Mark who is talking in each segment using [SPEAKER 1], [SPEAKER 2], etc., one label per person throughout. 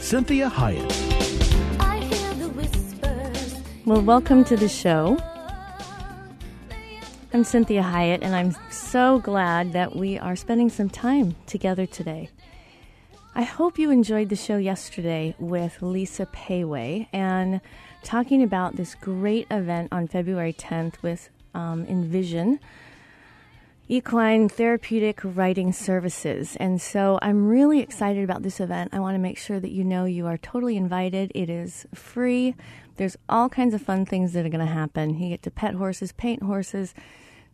[SPEAKER 1] Cinthia Hiett.
[SPEAKER 2] Well, welcome to the show. I'm Cinthia Hiett, and I'm so glad that we are spending some time together today. I hope you enjoyed the show yesterday with Lisa Payway and talking about this great event on February 10th with um, Envision Equine Therapeutic Riding Services. And so I'm really excited about this event. I want to make sure that you know you are totally invited. It is free. There's all kinds of fun things that are going to happen. You get to pet horses, paint horses,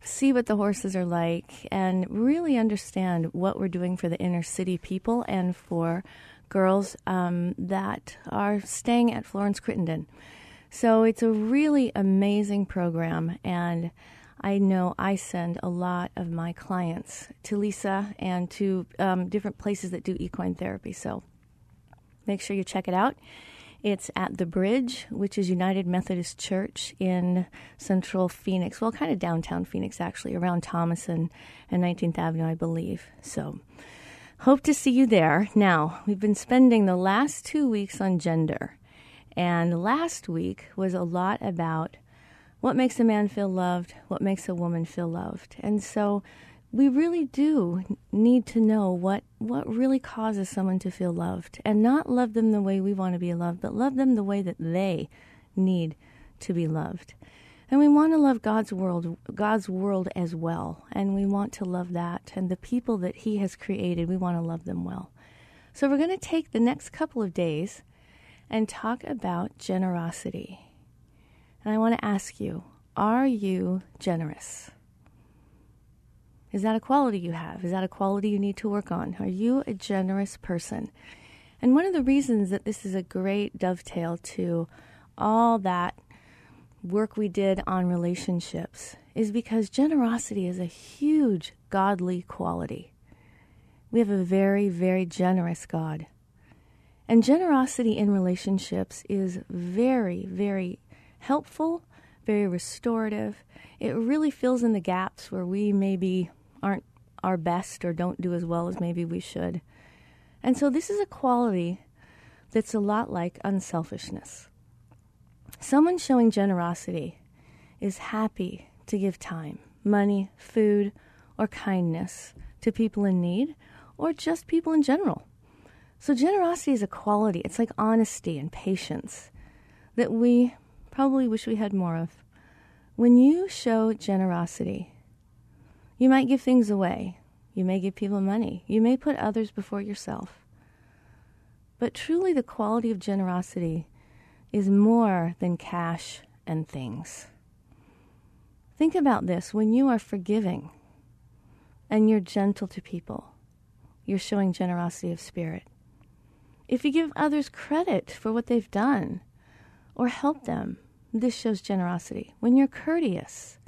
[SPEAKER 2] see what the horses are like, and really understand what we're doing for the inner city people and for girls um, that are staying at Florence Crittenton. So it's a really amazing program, and I know I send a lot of my clients to Lisa and to um, different places that do equine therapy. So make sure you check it out. It's at the Bridge, which is United Methodist Church in central Phoenix. Well, kind of downtown Phoenix, actually, around Thomason and 19th Avenue, I believe. So hope to see you there. Now, we've been spending the last two weeks on gender. And last week was a lot about what makes a man feel loved, what makes a woman feel loved. And so we really do need to know what, what really causes someone to feel loved and not love them the way we want to be loved, but love them the way that they need to be loved. And we want to love God's world, God's world as well. And we want to love that. And the people that He has created, we want to love them well. So we're going to take the next couple of days and talk about generosity. And I want to ask you are you generous? Is that a quality you have? Is that a quality you need to work on? Are you a generous person? And one of the reasons that this is a great dovetail to all that work we did on relationships is because generosity is a huge godly quality. We have a very, very generous God. And generosity in relationships is very, very helpful, very restorative. It really fills in the gaps where we maybe aren't our best or don't do as well as maybe we should. And so this is a quality that's a lot like unselfishness. Someone showing generosity is happy to give time, money, food, or kindness to people in need or just people in general. So, generosity is a quality. It's like honesty and patience that we probably wish we had more of. When you show generosity, you might give things away. You may give people money. You may put others before yourself. But truly, the quality of generosity is more than cash and things. Think about this when you are forgiving and you're gentle to people, you're showing generosity of spirit if you give others credit for what they've done or help them, this shows generosity. When you're courteous,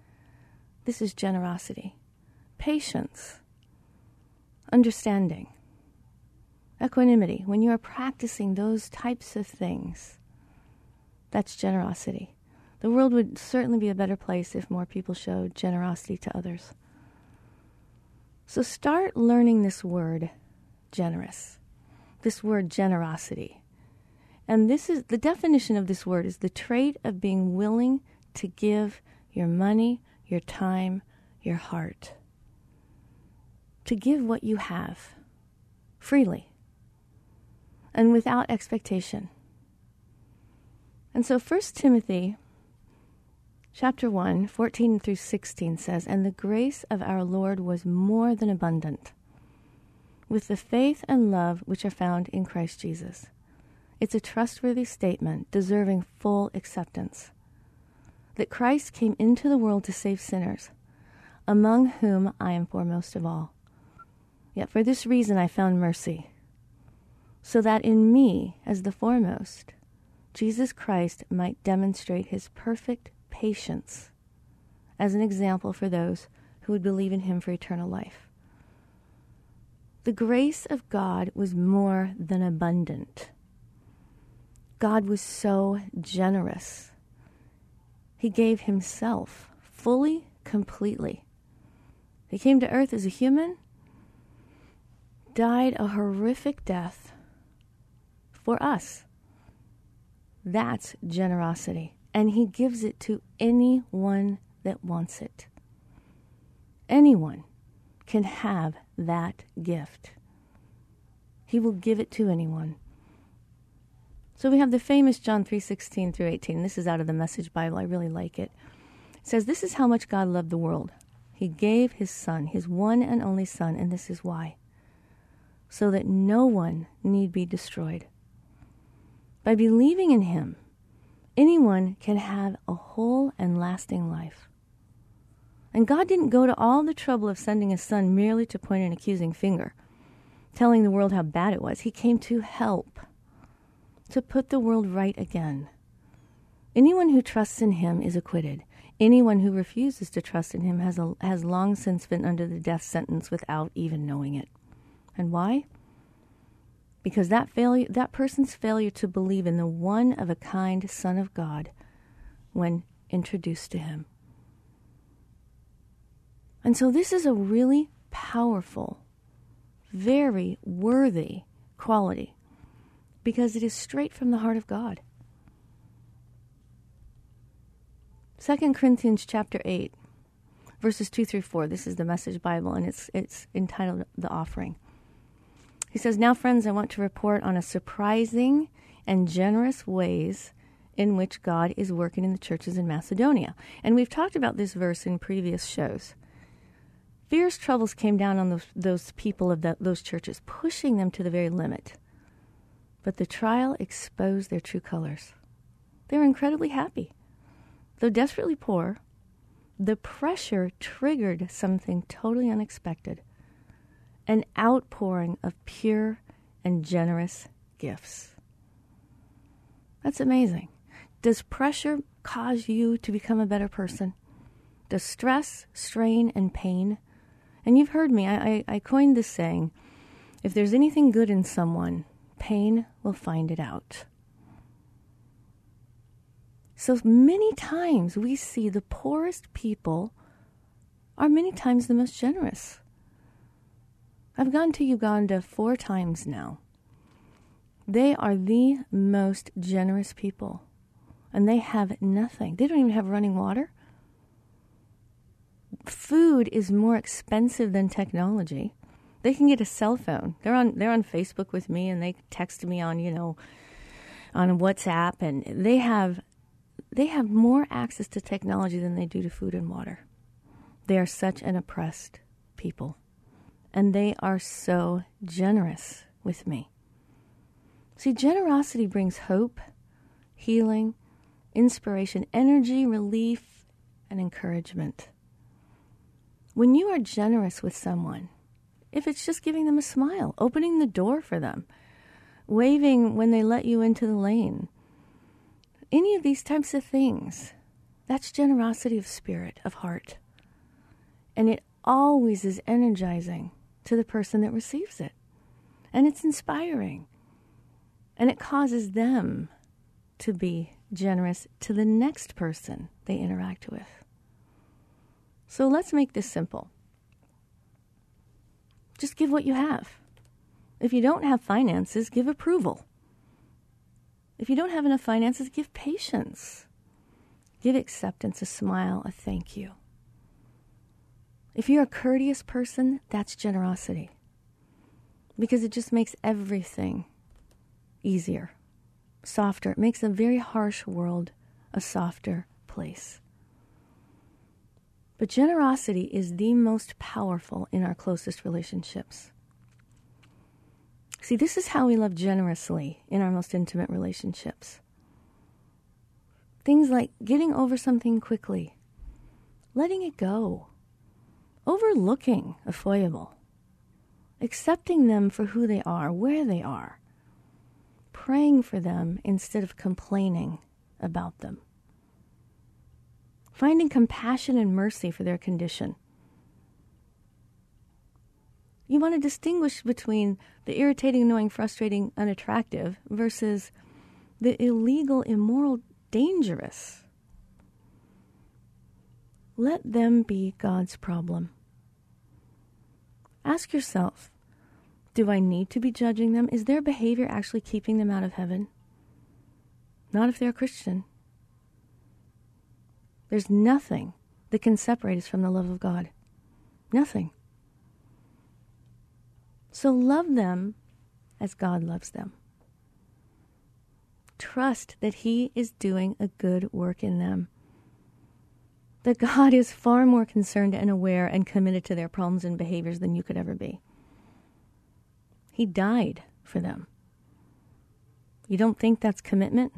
[SPEAKER 2] this is generosity. Patience, understanding, equanimity. When you are practicing those types of things, that's generosity. The world would certainly be a better place if more people showed generosity to others. So start learning this word, generous this word generosity. And this is the definition of this word is the trait of being willing to give your money, your time, your heart. To give what you have freely and without expectation. And so 1 Timothy chapter 1, 14 through 16 says, And the grace of our Lord was more than abundant with the faith and love which are found in Christ Jesus. It's a trustworthy statement deserving full acceptance. That Christ came into the world to save sinners, among whom I am foremost of all. Yet for this reason I found mercy, so that in me, as the foremost, Jesus Christ might demonstrate his perfect patience as an example for those who would believe in him for eternal life. The grace of God was more than abundant. God was so generous. He gave himself fully, completely. He came to earth as a human, died a horrific death for us. That's generosity. And he gives it to anyone that wants it. Anyone can have that gift. He will give it to anyone. So we have the famous John 3:16 through 18. This is out of the Message Bible. I really like it. It says this is how much God loved the world. He gave his son, his one and only son, and this is why. So that no one need be destroyed. By believing in him, anyone can have a whole and lasting life. And God didn't go to all the trouble of sending his son merely to point an accusing finger, telling the world how bad it was. He came to help, to put the world right again. Anyone who trusts in him is acquitted. Anyone who refuses to trust in him has, a, has long since been under the death sentence without even knowing it. And why? Because that failure, that person's failure to believe in the one of a kind Son of God when introduced to him. And so this is a really powerful, very worthy quality because it is straight from the heart of God. 2 Corinthians chapter 8 verses 2 through 4. This is the Message Bible and it's it's entitled The Offering. He says, "Now friends, I want to report on a surprising and generous ways in which God is working in the churches in Macedonia." And we've talked about this verse in previous shows. Fierce troubles came down on those, those people of the, those churches, pushing them to the very limit. But the trial exposed their true colors. They were incredibly happy. Though desperately poor, the pressure triggered something totally unexpected an outpouring of pure and generous gifts. That's amazing. Does pressure cause you to become a better person? Does stress, strain, and pain and you've heard me, I, I, I coined this saying if there's anything good in someone, pain will find it out. So many times we see the poorest people are many times the most generous. I've gone to Uganda four times now. They are the most generous people, and they have nothing. They don't even have running water food is more expensive than technology. They can get a cell phone. They're on they're on Facebook with me and they text me on, you know, on WhatsApp and they have they have more access to technology than they do to food and water. They are such an oppressed people. And they are so generous with me. See, generosity brings hope, healing, inspiration, energy, relief, and encouragement. When you are generous with someone, if it's just giving them a smile, opening the door for them, waving when they let you into the lane, any of these types of things, that's generosity of spirit, of heart. And it always is energizing to the person that receives it. And it's inspiring. And it causes them to be generous to the next person they interact with. So let's make this simple. Just give what you have. If you don't have finances, give approval. If you don't have enough finances, give patience. Give acceptance, a smile, a thank you. If you're a courteous person, that's generosity. Because it just makes everything easier, softer. It makes a very harsh world a softer place. But generosity is the most powerful in our closest relationships. See, this is how we love generously in our most intimate relationships. Things like getting over something quickly, letting it go, overlooking a foible, accepting them for who they are, where they are, praying for them instead of complaining about them, finding compassion and mercy for their condition. You want to distinguish between the irritating, annoying, frustrating, unattractive versus the illegal, immoral, dangerous. Let them be God's problem. Ask yourself do I need to be judging them? Is their behavior actually keeping them out of heaven? Not if they're a Christian. There's nothing that can separate us from the love of God. Nothing. So love them as God loves them. Trust that He is doing a good work in them. That God is far more concerned and aware and committed to their problems and behaviors than you could ever be. He died for them. You don't think that's commitment?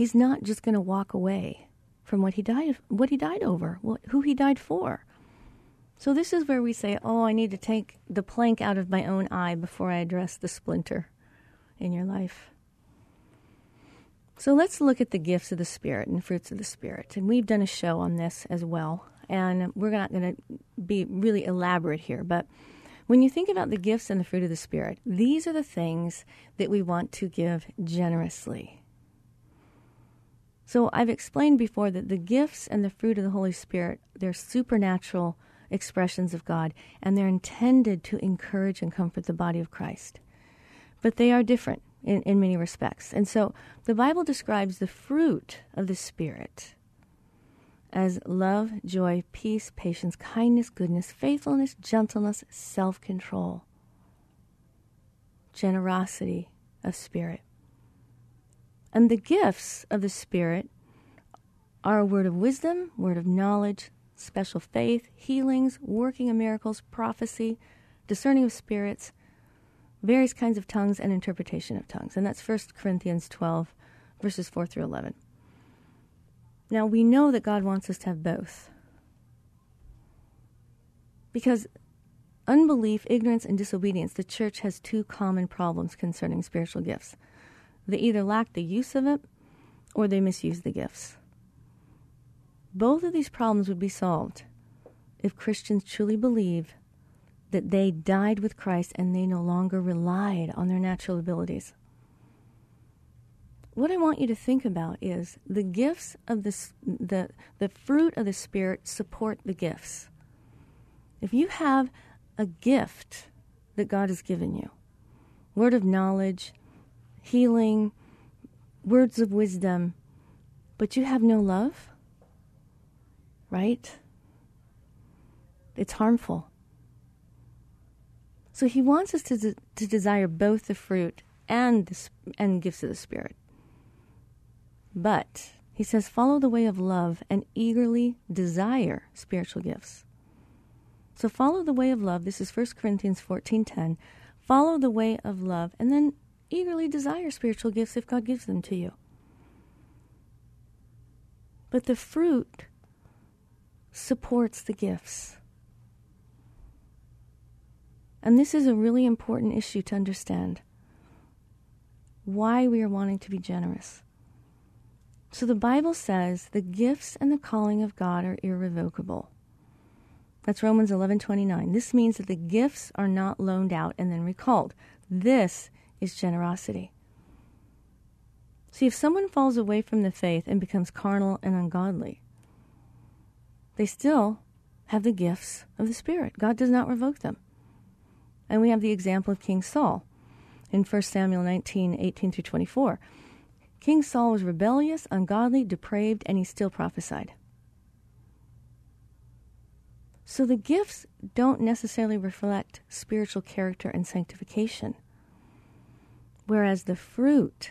[SPEAKER 2] He's not just going to walk away from what he died what he died over, what, who he died for. So this is where we say, "Oh, I need to take the plank out of my own eye before I address the splinter in your life." So let's look at the gifts of the Spirit and fruits of the Spirit. And we've done a show on this as well. And we're not going to be really elaborate here, but when you think about the gifts and the fruit of the Spirit, these are the things that we want to give generously. So I've explained before that the gifts and the fruit of the Holy Spirit, they're supernatural expressions of God, and they're intended to encourage and comfort the body of Christ. But they are different in, in many respects. And so the Bible describes the fruit of the Spirit as love, joy, peace, patience, kindness, goodness, faithfulness, gentleness, self control, generosity of spirit. And the gifts of the Spirit are a word of wisdom, word of knowledge, special faith, healings, working of miracles, prophecy, discerning of spirits, various kinds of tongues, and interpretation of tongues. And that's 1 Corinthians 12, verses 4 through 11. Now, we know that God wants us to have both. Because unbelief, ignorance, and disobedience, the church has two common problems concerning spiritual gifts. They either lack the use of it or they misuse the gifts. Both of these problems would be solved if Christians truly believe that they died with Christ and they no longer relied on their natural abilities what I want you to think about is the gifts of the, the, the fruit of the Spirit support the gifts. If you have a gift that God has given you, word of knowledge, healing, words of wisdom, but you have no love, right? It's harmful. So he wants us to, de- to desire both the fruit and the, and gifts of the Spirit. But he says, follow the way of love and eagerly desire spiritual gifts. So follow the way of love. This is 1 Corinthians 14:10. Follow the way of love and then eagerly desire spiritual gifts if God gives them to you. But the fruit supports the gifts. And this is a really important issue to understand. Why we are wanting to be generous. So the Bible says the gifts and the calling of God are irrevocable. That's Romans 11:29. This means that the gifts are not loaned out and then recalled. This is generosity. See, if someone falls away from the faith and becomes carnal and ungodly, they still have the gifts of the Spirit. God does not revoke them. And we have the example of King Saul in 1 Samuel 19, 18 through 24. King Saul was rebellious, ungodly, depraved, and he still prophesied. So the gifts don't necessarily reflect spiritual character and sanctification, whereas the fruit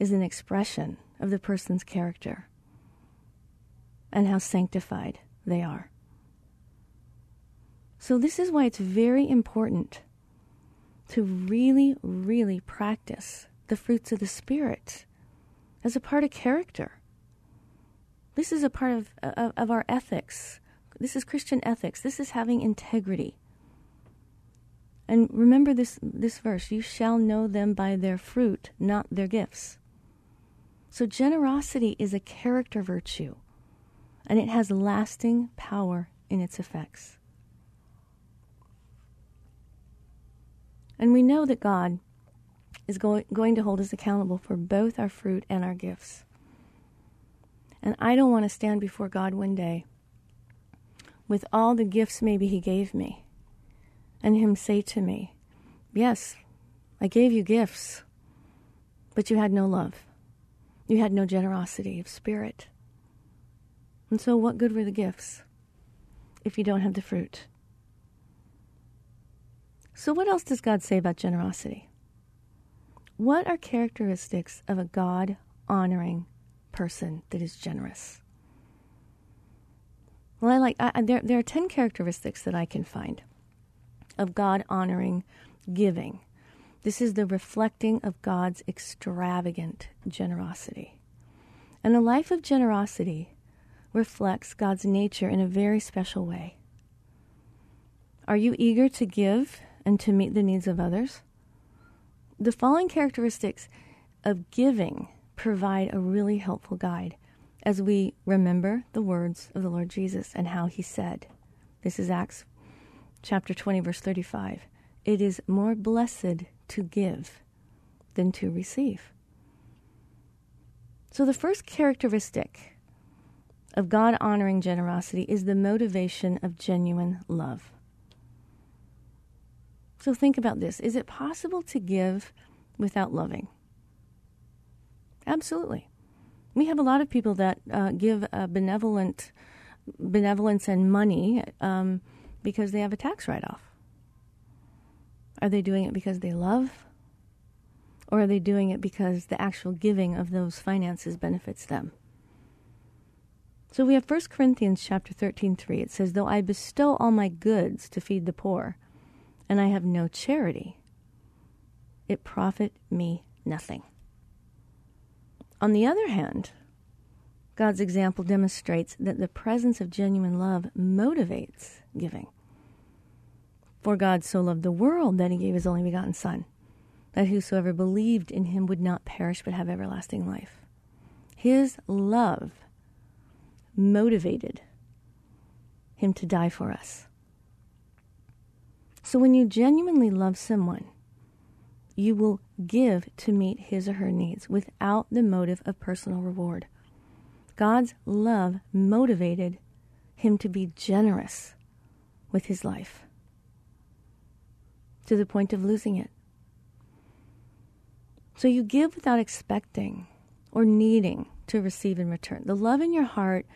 [SPEAKER 2] is an expression of the person's character and how sanctified they are. So, this is why it's very important to really, really practice the fruits of the Spirit as a part of character. This is a part of, of, of our ethics. This is Christian ethics. This is having integrity. And remember this, this verse you shall know them by their fruit, not their gifts. So, generosity is a character virtue, and it has lasting power in its effects. And we know that God is go- going to hold us accountable for both our fruit and our gifts. And I don't want to stand before God one day with all the gifts maybe He gave me and Him say to me, Yes, I gave you gifts, but you had no love. You had no generosity of spirit. And so, what good were the gifts if you don't have the fruit? So, what else does God say about generosity? What are characteristics of a God honoring person that is generous? Well, I like I, there. There are ten characteristics that I can find of God honoring giving. This is the reflecting of God's extravagant generosity, and a life of generosity reflects God's nature in a very special way. Are you eager to give and to meet the needs of others? The following characteristics of giving provide a really helpful guide as we remember the words of the Lord Jesus and how he said, this is Acts chapter 20, verse 35. It is more blessed to give than to receive. So, the first characteristic of God honoring generosity is the motivation of genuine love. So think about this. Is it possible to give without loving? Absolutely. We have a lot of people that uh, give benevolent benevolence and money um, because they have a tax write-off. Are they doing it because they love? Or are they doing it because the actual giving of those finances benefits them? So we have 1 Corinthians chapter 13, 3. It says, Though I bestow all my goods to feed the poor, and I have no charity, it profit me nothing. On the other hand, God's example demonstrates that the presence of genuine love motivates giving. For God so loved the world that he gave his only begotten Son, that whosoever believed in him would not perish but have everlasting life. His love motivated him to die for us. So when you genuinely love someone, you will give to meet his or her needs without the motive of personal reward. God's love motivated him to be generous with his life to the point of losing it. So you give without expecting or needing to receive in return. The love in your heart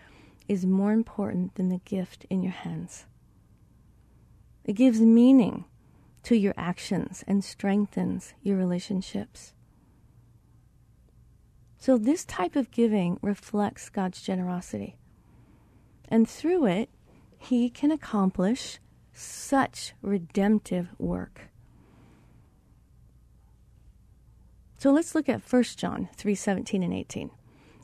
[SPEAKER 2] is more important than the gift in your hands. It gives meaning to your actions and strengthens your relationships. So, this type of giving reflects God's generosity. And through it, He can accomplish such redemptive work. So let's look at 1 John 3 17 and 18.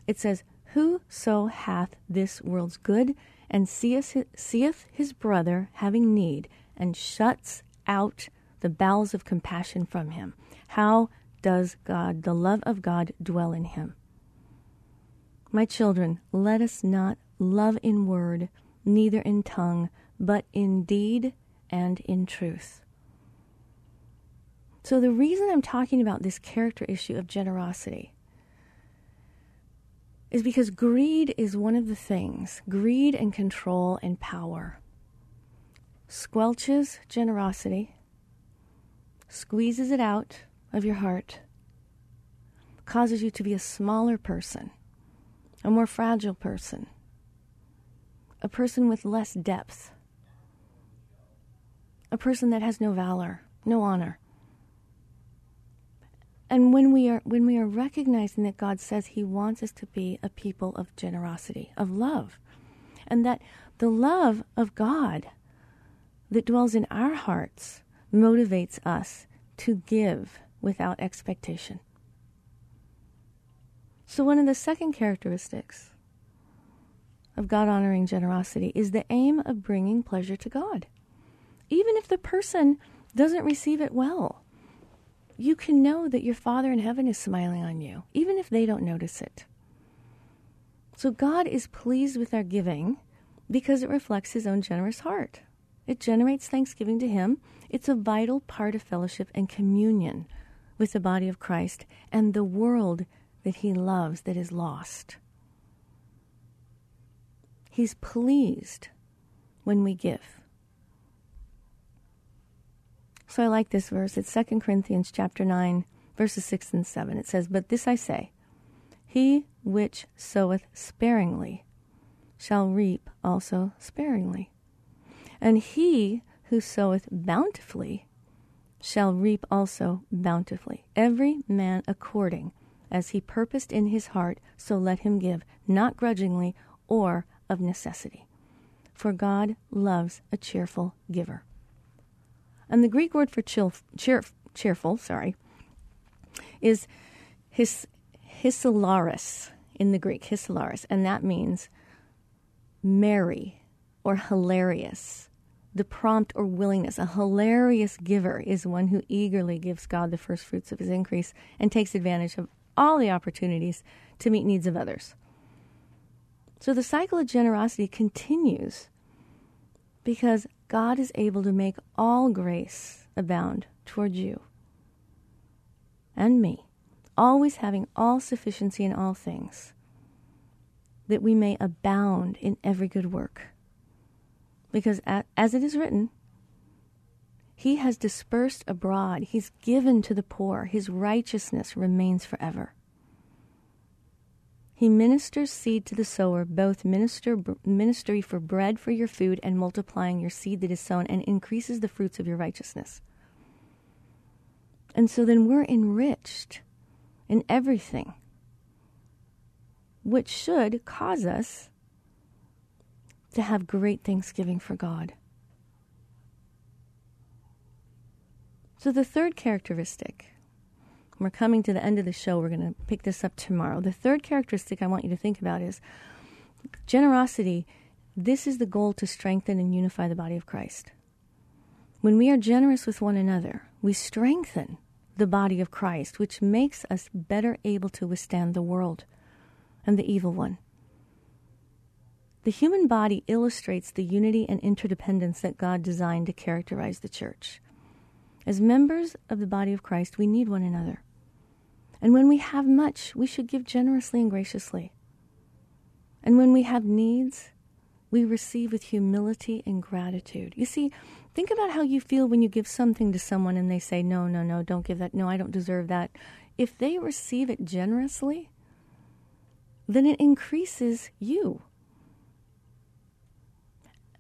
[SPEAKER 2] It says, Whoso hath this world's good and seeth his brother having need and shuts out the bowels of compassion from him. How does God, the love of God, dwell in him? My children, let us not love in word, neither in tongue, but in deed and in truth. So, the reason I'm talking about this character issue of generosity is because greed is one of the things, greed and control and power squelches generosity, squeezes it out of your heart, causes you to be a smaller person, a more fragile person, a person with less depth, a person that has no valor, no honor. And when we are when we are recognizing that God says he wants us to be a people of generosity, of love, and that the love of God that dwells in our hearts motivates us to give without expectation. So, one of the second characteristics of God honoring generosity is the aim of bringing pleasure to God. Even if the person doesn't receive it well, you can know that your Father in heaven is smiling on you, even if they don't notice it. So God is pleased with our giving because it reflects his own generous heart. It generates thanksgiving to him. It's a vital part of fellowship and communion with the body of Christ and the world that he loves that is lost. He's pleased when we give. So I like this verse. It's 2 Corinthians chapter 9, verses 6 and 7. It says, But this I say, he which soweth sparingly shall reap also sparingly. And he who soweth bountifully shall reap also bountifully. Every man according as he purposed in his heart, so let him give, not grudgingly or of necessity. For God loves a cheerful giver. And the Greek word for cheer, cheerful, sorry, is his, hyselaris in the Greek, hyselaris, and that means merry or hilarious. The prompt or willingness. A hilarious giver is one who eagerly gives God the first fruits of his increase and takes advantage of all the opportunities to meet needs of others. So the cycle of generosity continues because God is able to make all grace abound toward you and me, always having all sufficiency in all things, that we may abound in every good work. Because as it is written, he has dispersed abroad, he's given to the poor, his righteousness remains forever. He ministers seed to the sower, both minister, ministry for bread for your food and multiplying your seed that is sown, and increases the fruits of your righteousness. And so then we're enriched in everything, which should cause us to have great thanksgiving for God. So, the third characteristic we're coming to the end of the show. We're going to pick this up tomorrow. The third characteristic I want you to think about is generosity. This is the goal to strengthen and unify the body of Christ. When we are generous with one another, we strengthen the body of Christ, which makes us better able to withstand the world and the evil one. The human body illustrates the unity and interdependence that God designed to characterize the church. As members of the body of Christ, we need one another. And when we have much, we should give generously and graciously. And when we have needs, we receive with humility and gratitude. You see, think about how you feel when you give something to someone and they say, No, no, no, don't give that. No, I don't deserve that. If they receive it generously, then it increases you.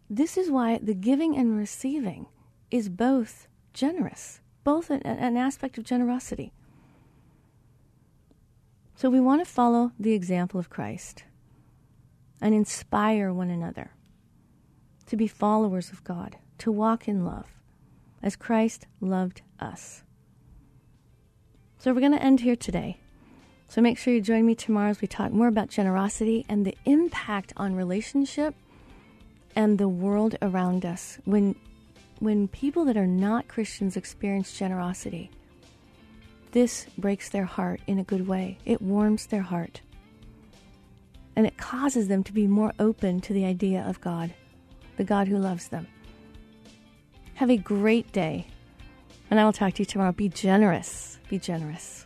[SPEAKER 2] This is why the giving and receiving is both generous, both an, an aspect of generosity. So we want to follow the example of Christ and inspire one another to be followers of God, to walk in love as Christ loved us. So we're going to end here today. So make sure you join me tomorrow as we talk more about generosity and the impact on relationship and the world around us when when people that are not Christians experience generosity this breaks their heart in a good way. It warms their heart. And it causes them to be more open to the idea of God, the God who loves them. Have a great day. And I will talk to you tomorrow. Be generous. Be generous.